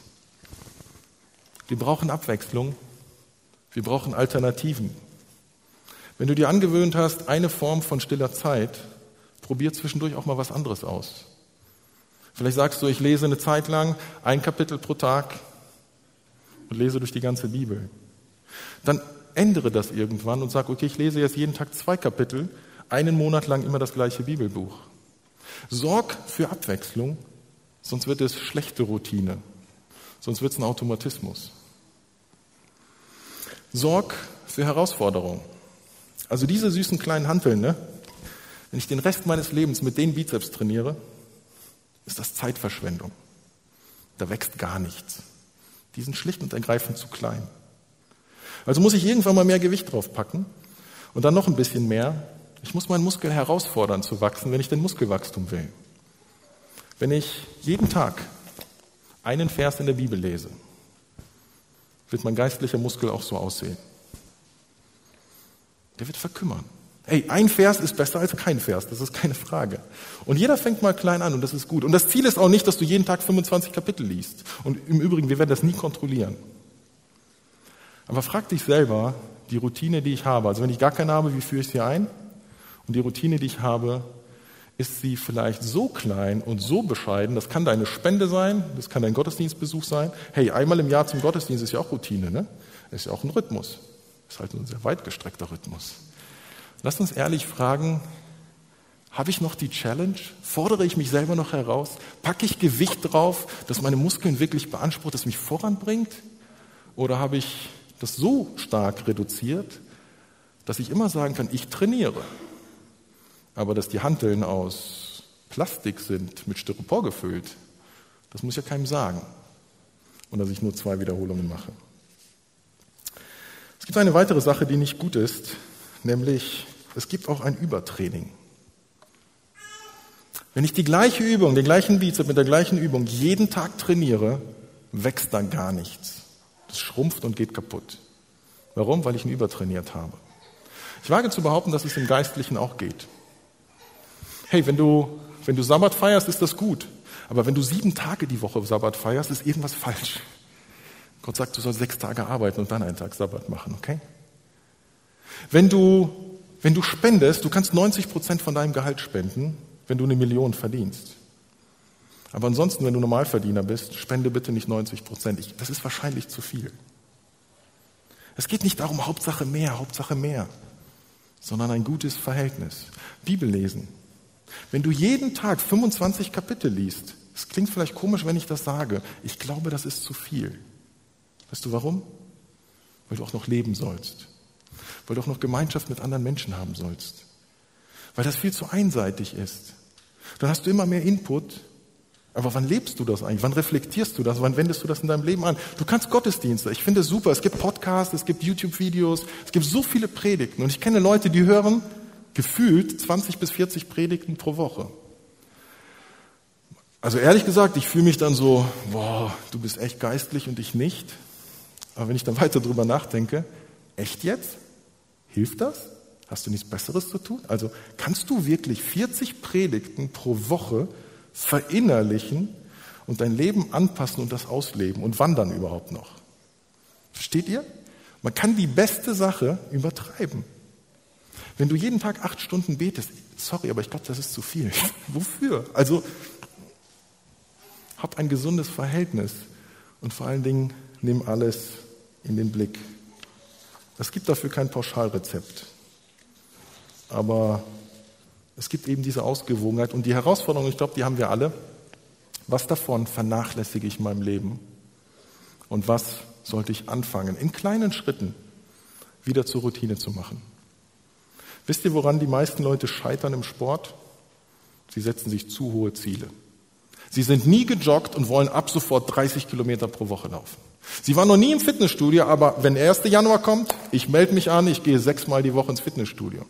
Wir brauchen Abwechslung. Wir brauchen Alternativen. Wenn du dir angewöhnt hast, eine Form von stiller Zeit, probier zwischendurch auch mal was anderes aus. Vielleicht sagst du, ich lese eine Zeit lang ein Kapitel pro Tag und lese durch die ganze Bibel. Dann ändere das irgendwann und sag, okay, ich lese jetzt jeden Tag zwei Kapitel, einen Monat lang immer das gleiche Bibelbuch. Sorg für Abwechslung, sonst wird es schlechte Routine, sonst wird es ein Automatismus. Sorg für Herausforderungen. Also diese süßen kleinen Hanteln, ne? wenn ich den Rest meines Lebens mit den Bizeps trainiere, ist das Zeitverschwendung. Da wächst gar nichts. Die sind schlicht und ergreifend zu klein. Also muss ich irgendwann mal mehr Gewicht draufpacken und dann noch ein bisschen mehr. Ich muss meinen Muskel herausfordern zu wachsen, wenn ich den Muskelwachstum will. Wenn ich jeden Tag einen Vers in der Bibel lese, wird mein geistlicher Muskel auch so aussehen. Der wird verkümmern. Hey, ein Vers ist besser als kein Vers, das ist keine Frage. Und jeder fängt mal klein an und das ist gut. Und das Ziel ist auch nicht, dass du jeden Tag 25 Kapitel liest. Und im Übrigen, wir werden das nie kontrollieren. Aber frag dich selber, die Routine, die ich habe, also wenn ich gar keine habe, wie führe ich sie ein? Und die Routine, die ich habe, ist sie vielleicht so klein und so bescheiden, das kann deine Spende sein, das kann dein Gottesdienstbesuch sein. Hey, einmal im Jahr zum Gottesdienst ist ja auch Routine, ne? Ist ja auch ein Rhythmus. Ist halt ein sehr weit gestreckter Rhythmus. Lass uns ehrlich fragen, habe ich noch die Challenge? Fordere ich mich selber noch heraus? Packe ich Gewicht drauf, das meine Muskeln wirklich beansprucht, das mich voranbringt? Oder habe ich das so stark reduziert, dass ich immer sagen kann, ich trainiere? Aber dass die Hanteln aus Plastik sind, mit Styropor gefüllt, das muss ja keinem sagen. Und dass ich nur zwei Wiederholungen mache. Es gibt eine weitere Sache, die nicht gut ist, nämlich es gibt auch ein Übertraining. Wenn ich die gleiche Übung, den gleichen Bizep mit der gleichen Übung jeden Tag trainiere, wächst da gar nichts. Das schrumpft und geht kaputt. Warum? Weil ich ihn übertrainiert habe. Ich wage zu behaupten, dass es im Geistlichen auch geht. Hey, wenn du, wenn du Sabbat feierst, ist das gut. Aber wenn du sieben Tage die Woche Sabbat feierst, ist irgendwas falsch. Gott sagt, du sollst sechs Tage arbeiten und dann einen Tag Sabbat machen, okay? Wenn du, wenn du spendest, du kannst 90 Prozent von deinem Gehalt spenden, wenn du eine Million verdienst. Aber ansonsten, wenn du Normalverdiener bist, spende bitte nicht 90 Prozent. Das ist wahrscheinlich zu viel. Es geht nicht darum, Hauptsache mehr, Hauptsache mehr, sondern ein gutes Verhältnis. Bibel lesen. Wenn du jeden Tag 25 Kapitel liest, es klingt vielleicht komisch, wenn ich das sage, ich glaube, das ist zu viel. Weißt du warum? Weil du auch noch leben sollst. Weil du auch noch Gemeinschaft mit anderen Menschen haben sollst. Weil das viel zu einseitig ist. Dann hast du immer mehr Input. Aber wann lebst du das eigentlich? Wann reflektierst du das? Wann wendest du das in deinem Leben an? Du kannst Gottesdienste. Ich finde es super. Es gibt Podcasts, es gibt YouTube-Videos, es gibt so viele Predigten. Und ich kenne Leute, die hören gefühlt 20 bis 40 Predigten pro Woche. Also ehrlich gesagt, ich fühle mich dann so, boah, du bist echt geistlich und ich nicht. Aber wenn ich dann weiter drüber nachdenke, echt jetzt? Hilft das? Hast du nichts Besseres zu tun? Also kannst du wirklich 40 Predigten pro Woche verinnerlichen und dein Leben anpassen und das ausleben? Und wann dann überhaupt noch? Versteht ihr? Man kann die beste Sache übertreiben. Wenn du jeden Tag acht Stunden betest, sorry, aber ich glaube, das ist zu viel. Wofür? Also hab ein gesundes Verhältnis und vor allen Dingen nimm alles in den Blick. Es gibt dafür kein Pauschalrezept. Aber es gibt eben diese Ausgewogenheit und die Herausforderung, ich glaube, die haben wir alle. Was davon vernachlässige ich in meinem Leben? Und was sollte ich anfangen, in kleinen Schritten wieder zur Routine zu machen? Wisst ihr, woran die meisten Leute scheitern im Sport? Sie setzen sich zu hohe Ziele. Sie sind nie gejoggt und wollen ab sofort 30 Kilometer pro Woche laufen. Sie waren noch nie im Fitnessstudio, aber wenn 1. Januar kommt, ich melde mich an, ich gehe sechsmal die Woche ins Fitnessstudio.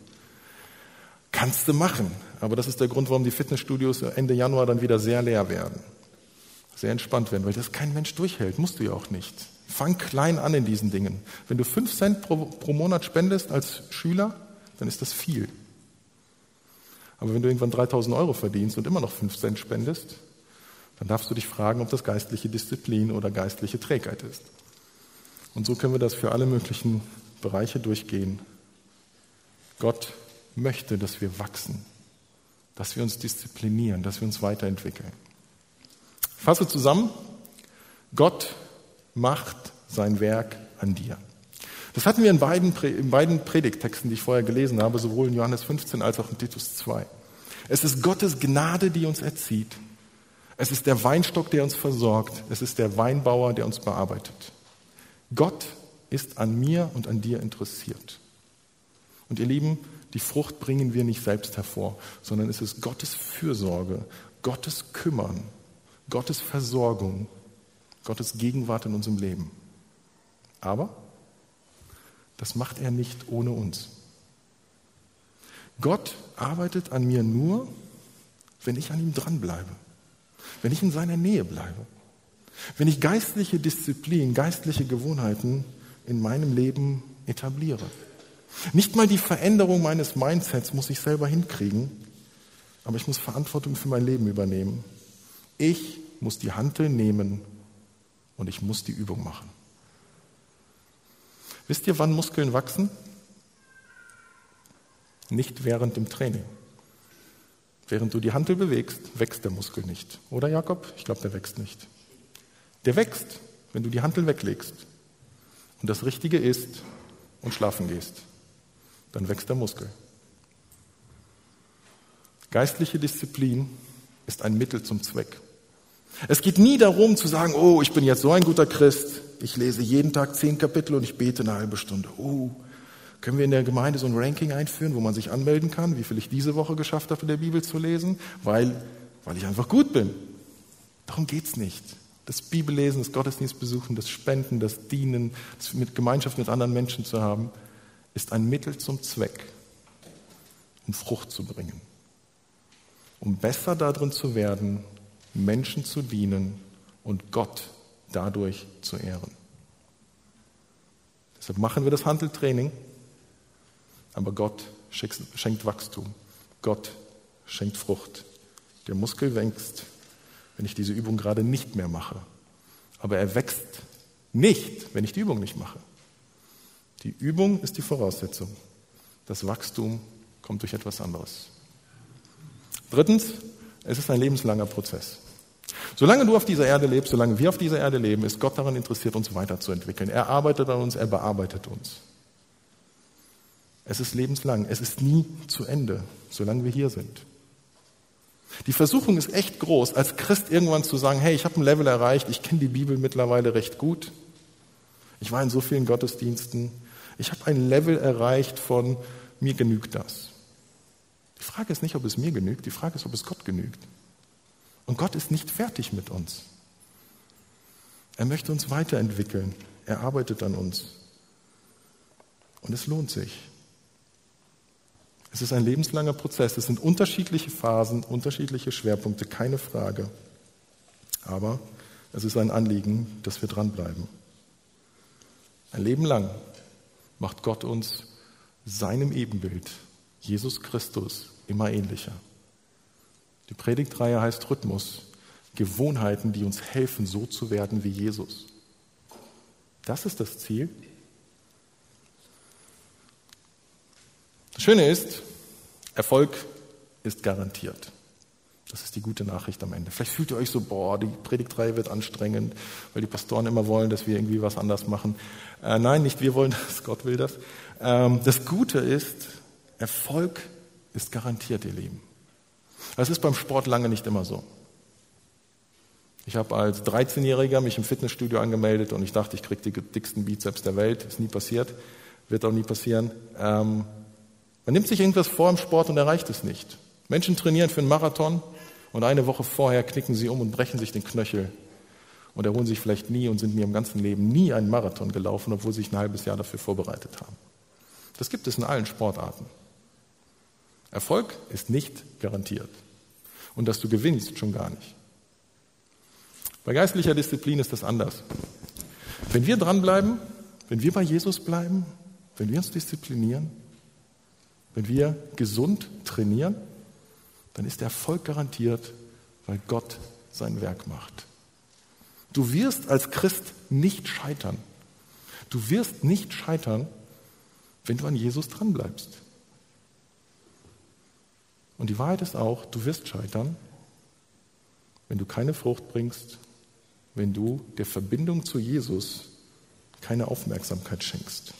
Kannst du machen, aber das ist der Grund, warum die Fitnessstudios Ende Januar dann wieder sehr leer werden. Sehr entspannt werden, weil das kein Mensch durchhält, musst du ja auch nicht. Fang klein an in diesen Dingen. Wenn du fünf Cent pro, pro Monat spendest als Schüler, dann ist das viel. Aber wenn du irgendwann 3000 Euro verdienst und immer noch fünf Cent spendest, dann darfst du dich fragen, ob das geistliche Disziplin oder geistliche Trägheit ist. Und so können wir das für alle möglichen Bereiche durchgehen. Gott möchte, dass wir wachsen, dass wir uns disziplinieren, dass wir uns weiterentwickeln. Ich fasse zusammen, Gott macht sein Werk an dir. Das hatten wir in beiden, in beiden Predigttexten, die ich vorher gelesen habe, sowohl in Johannes 15 als auch in Titus 2. Es ist Gottes Gnade, die uns erzieht. Es ist der Weinstock, der uns versorgt. Es ist der Weinbauer, der uns bearbeitet. Gott ist an mir und an dir interessiert. Und ihr Lieben, die Frucht bringen wir nicht selbst hervor, sondern es ist Gottes Fürsorge, Gottes Kümmern, Gottes Versorgung, Gottes Gegenwart in unserem Leben. Aber das macht er nicht ohne uns. Gott arbeitet an mir nur, wenn ich an ihm dranbleibe wenn ich in seiner Nähe bleibe, wenn ich geistliche Disziplin, geistliche Gewohnheiten in meinem Leben etabliere. Nicht mal die Veränderung meines Mindsets muss ich selber hinkriegen, aber ich muss Verantwortung für mein Leben übernehmen. Ich muss die Hantel nehmen und ich muss die Übung machen. Wisst ihr, wann Muskeln wachsen? Nicht während dem Training. Während du die Hantel bewegst, wächst der Muskel nicht. Oder Jakob? Ich glaube, der wächst nicht. Der wächst, wenn du die Hantel weglegst und das Richtige isst und schlafen gehst. Dann wächst der Muskel. Geistliche Disziplin ist ein Mittel zum Zweck. Es geht nie darum zu sagen, oh, ich bin jetzt so ein guter Christ, ich lese jeden Tag zehn Kapitel und ich bete eine halbe Stunde. Oh, können wir in der Gemeinde so ein Ranking einführen, wo man sich anmelden kann, wie viel ich diese Woche geschafft habe, in der Bibel zu lesen, weil, weil ich einfach gut bin? Darum geht es nicht. Das Bibellesen, das Gottesdienstbesuchen, das Spenden, das Dienen, das mit Gemeinschaft mit anderen Menschen zu haben, ist ein Mittel zum Zweck, um Frucht zu bringen. Um besser darin zu werden, Menschen zu dienen und Gott dadurch zu ehren. Deshalb machen wir das Handeltraining aber Gott schenkt Wachstum. Gott schenkt Frucht. Der Muskel wächst, wenn ich diese Übung gerade nicht mehr mache. Aber er wächst nicht, wenn ich die Übung nicht mache. Die Übung ist die Voraussetzung. Das Wachstum kommt durch etwas anderes. Drittens, es ist ein lebenslanger Prozess. Solange du auf dieser Erde lebst, solange wir auf dieser Erde leben, ist Gott daran interessiert, uns weiterzuentwickeln. Er arbeitet an uns, er bearbeitet uns. Es ist lebenslang. Es ist nie zu Ende, solange wir hier sind. Die Versuchung ist echt groß, als Christ irgendwann zu sagen, hey, ich habe ein Level erreicht, ich kenne die Bibel mittlerweile recht gut. Ich war in so vielen Gottesdiensten. Ich habe ein Level erreicht von, mir genügt das. Die Frage ist nicht, ob es mir genügt, die Frage ist, ob es Gott genügt. Und Gott ist nicht fertig mit uns. Er möchte uns weiterentwickeln. Er arbeitet an uns. Und es lohnt sich. Es ist ein lebenslanger Prozess. Es sind unterschiedliche Phasen, unterschiedliche Schwerpunkte, keine Frage. Aber es ist ein Anliegen, dass wir dranbleiben. Ein Leben lang macht Gott uns seinem Ebenbild, Jesus Christus, immer ähnlicher. Die Predigtreihe heißt Rhythmus, Gewohnheiten, die uns helfen, so zu werden wie Jesus. Das ist das Ziel. Das Schöne ist, Erfolg ist garantiert. Das ist die gute Nachricht am Ende. Vielleicht fühlt ihr euch so, boah, die Predigtreihe wird anstrengend, weil die Pastoren immer wollen, dass wir irgendwie was anders machen. Äh, nein, nicht wir wollen das, Gott will das. Ähm, das Gute ist, Erfolg ist garantiert, ihr Lieben. Das ist beim Sport lange nicht immer so. Ich habe als 13-Jähriger mich im Fitnessstudio angemeldet und ich dachte, ich kriege die dicksten Bizeps der Welt. Ist nie passiert, wird auch nie passieren. Ähm, man nimmt sich irgendwas vor im Sport und erreicht es nicht. Menschen trainieren für einen Marathon und eine Woche vorher knicken sie um und brechen sich den Knöchel und erholen sich vielleicht nie und sind in ihrem ganzen Leben nie einen Marathon gelaufen, obwohl sie sich ein halbes Jahr dafür vorbereitet haben. Das gibt es in allen Sportarten. Erfolg ist nicht garantiert. Und dass du gewinnst, schon gar nicht. Bei geistlicher Disziplin ist das anders. Wenn wir dranbleiben, wenn wir bei Jesus bleiben, wenn wir uns disziplinieren, wenn wir gesund trainieren, dann ist der Erfolg garantiert, weil Gott sein Werk macht. Du wirst als Christ nicht scheitern. Du wirst nicht scheitern, wenn du an Jesus dranbleibst. Und die Wahrheit ist auch, du wirst scheitern, wenn du keine Frucht bringst, wenn du der Verbindung zu Jesus keine Aufmerksamkeit schenkst.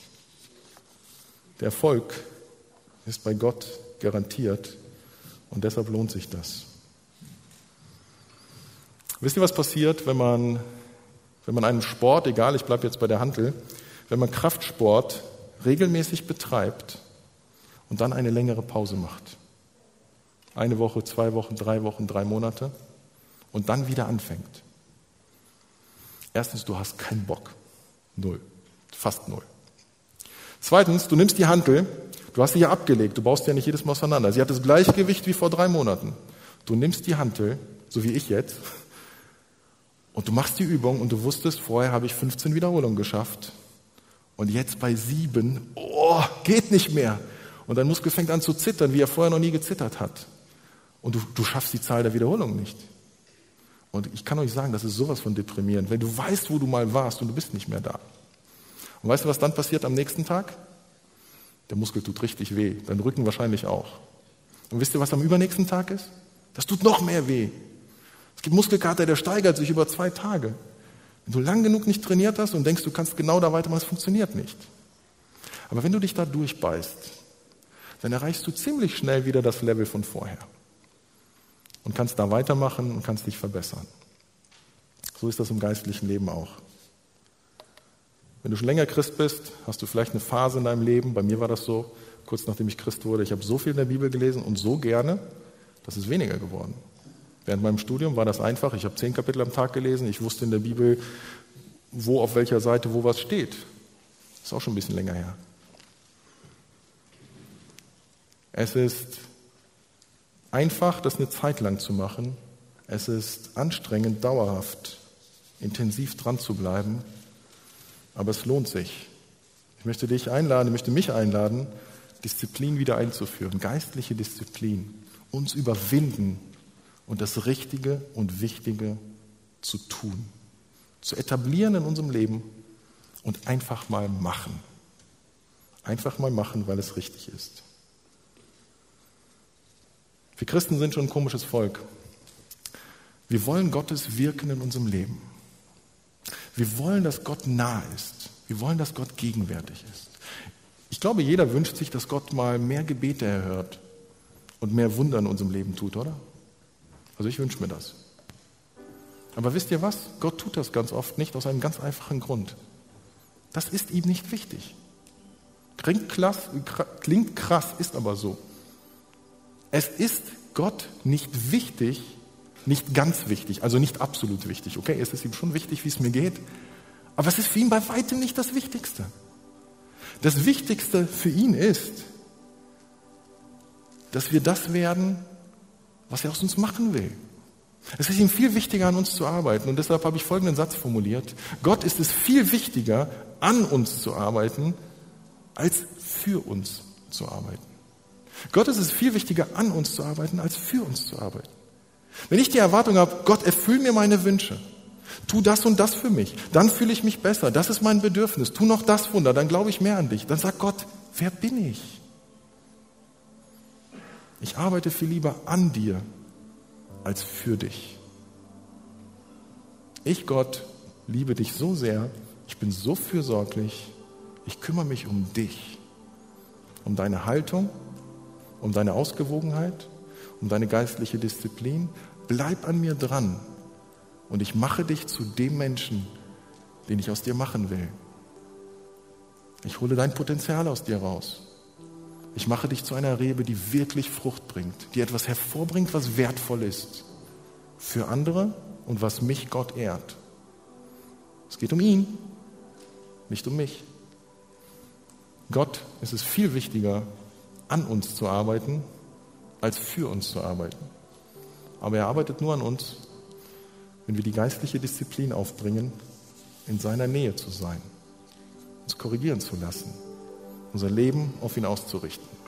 Der Erfolg ist bei Gott garantiert und deshalb lohnt sich das. Wisst ihr, was passiert, wenn man, wenn man einen Sport, egal, ich bleibe jetzt bei der Hantel, wenn man Kraftsport regelmäßig betreibt und dann eine längere Pause macht? Eine Woche, zwei Wochen, drei Wochen, drei Monate und dann wieder anfängt. Erstens, du hast keinen Bock. Null. Fast null. Zweitens, du nimmst die Hantel, du hast sie ja abgelegt, du baust sie ja nicht jedes Mal auseinander. Sie hat das gleiche Gewicht wie vor drei Monaten. Du nimmst die Hantel, so wie ich jetzt, und du machst die Übung und du wusstest, vorher habe ich 15 Wiederholungen geschafft. Und jetzt bei sieben, oh, geht nicht mehr. Und dein Muskel fängt an zu zittern, wie er vorher noch nie gezittert hat. Und du, du schaffst die Zahl der Wiederholungen nicht. Und ich kann euch sagen, das ist sowas von deprimierend, wenn du weißt, wo du mal warst und du bist nicht mehr da. Und weißt du, was dann passiert am nächsten Tag? Der Muskel tut richtig weh, dein Rücken wahrscheinlich auch. Und wisst ihr, was am übernächsten Tag ist? Das tut noch mehr weh. Es gibt Muskelkater, der steigert sich über zwei Tage. Wenn du lang genug nicht trainiert hast und denkst, du kannst genau da weitermachen, es funktioniert nicht. Aber wenn du dich da durchbeißt, dann erreichst du ziemlich schnell wieder das Level von vorher und kannst da weitermachen und kannst dich verbessern. So ist das im geistlichen Leben auch. Wenn du schon länger Christ bist, hast du vielleicht eine Phase in deinem Leben, bei mir war das so, kurz nachdem ich Christ wurde, ich habe so viel in der Bibel gelesen und so gerne, das ist weniger geworden. Während meinem Studium war das einfach, ich habe zehn Kapitel am Tag gelesen, ich wusste in der Bibel, wo auf welcher Seite wo was steht. Ist auch schon ein bisschen länger her. Es ist einfach, das eine Zeit lang zu machen. Es ist anstrengend, dauerhaft, intensiv dran zu bleiben, aber es lohnt sich. Ich möchte dich einladen, ich möchte mich einladen, Disziplin wieder einzuführen, geistliche Disziplin, uns überwinden und das Richtige und Wichtige zu tun, zu etablieren in unserem Leben und einfach mal machen. Einfach mal machen, weil es richtig ist. Wir Christen sind schon ein komisches Volk. Wir wollen Gottes Wirken in unserem Leben. Wir wollen, dass Gott nah ist. Wir wollen, dass Gott gegenwärtig ist. Ich glaube, jeder wünscht sich, dass Gott mal mehr Gebete erhört und mehr Wunder in unserem Leben tut, oder? Also ich wünsche mir das. Aber wisst ihr was? Gott tut das ganz oft nicht aus einem ganz einfachen Grund. Das ist ihm nicht wichtig. Klingt krass, klingt krass ist aber so. Es ist Gott nicht wichtig, nicht ganz wichtig, also nicht absolut wichtig. Okay, es ist ihm schon wichtig, wie es mir geht, aber es ist für ihn bei weitem nicht das Wichtigste. Das Wichtigste für ihn ist, dass wir das werden, was er aus uns machen will. Es ist ihm viel wichtiger, an uns zu arbeiten. Und deshalb habe ich folgenden Satz formuliert. Gott ist es viel wichtiger, an uns zu arbeiten, als für uns zu arbeiten. Gott ist es viel wichtiger, an uns zu arbeiten, als für uns zu arbeiten. Wenn ich die Erwartung habe, Gott, erfüll mir meine Wünsche, tu das und das für mich, dann fühle ich mich besser, das ist mein Bedürfnis, tu noch das Wunder, dann glaube ich mehr an dich. Dann sagt Gott, wer bin ich? Ich arbeite viel lieber an dir als für dich. Ich, Gott, liebe dich so sehr, ich bin so fürsorglich, ich kümmere mich um dich, um deine Haltung, um deine Ausgewogenheit, um deine geistliche Disziplin. Bleib an mir dran und ich mache dich zu dem Menschen, den ich aus dir machen will. Ich hole dein Potenzial aus dir raus. Ich mache dich zu einer Rebe, die wirklich Frucht bringt, die etwas hervorbringt, was wertvoll ist für andere und was mich Gott ehrt. Es geht um ihn, nicht um mich. Gott ist es viel wichtiger, an uns zu arbeiten, als für uns zu arbeiten. Aber er arbeitet nur an uns, wenn wir die geistliche Disziplin aufbringen, in seiner Nähe zu sein, uns korrigieren zu lassen, unser Leben auf ihn auszurichten.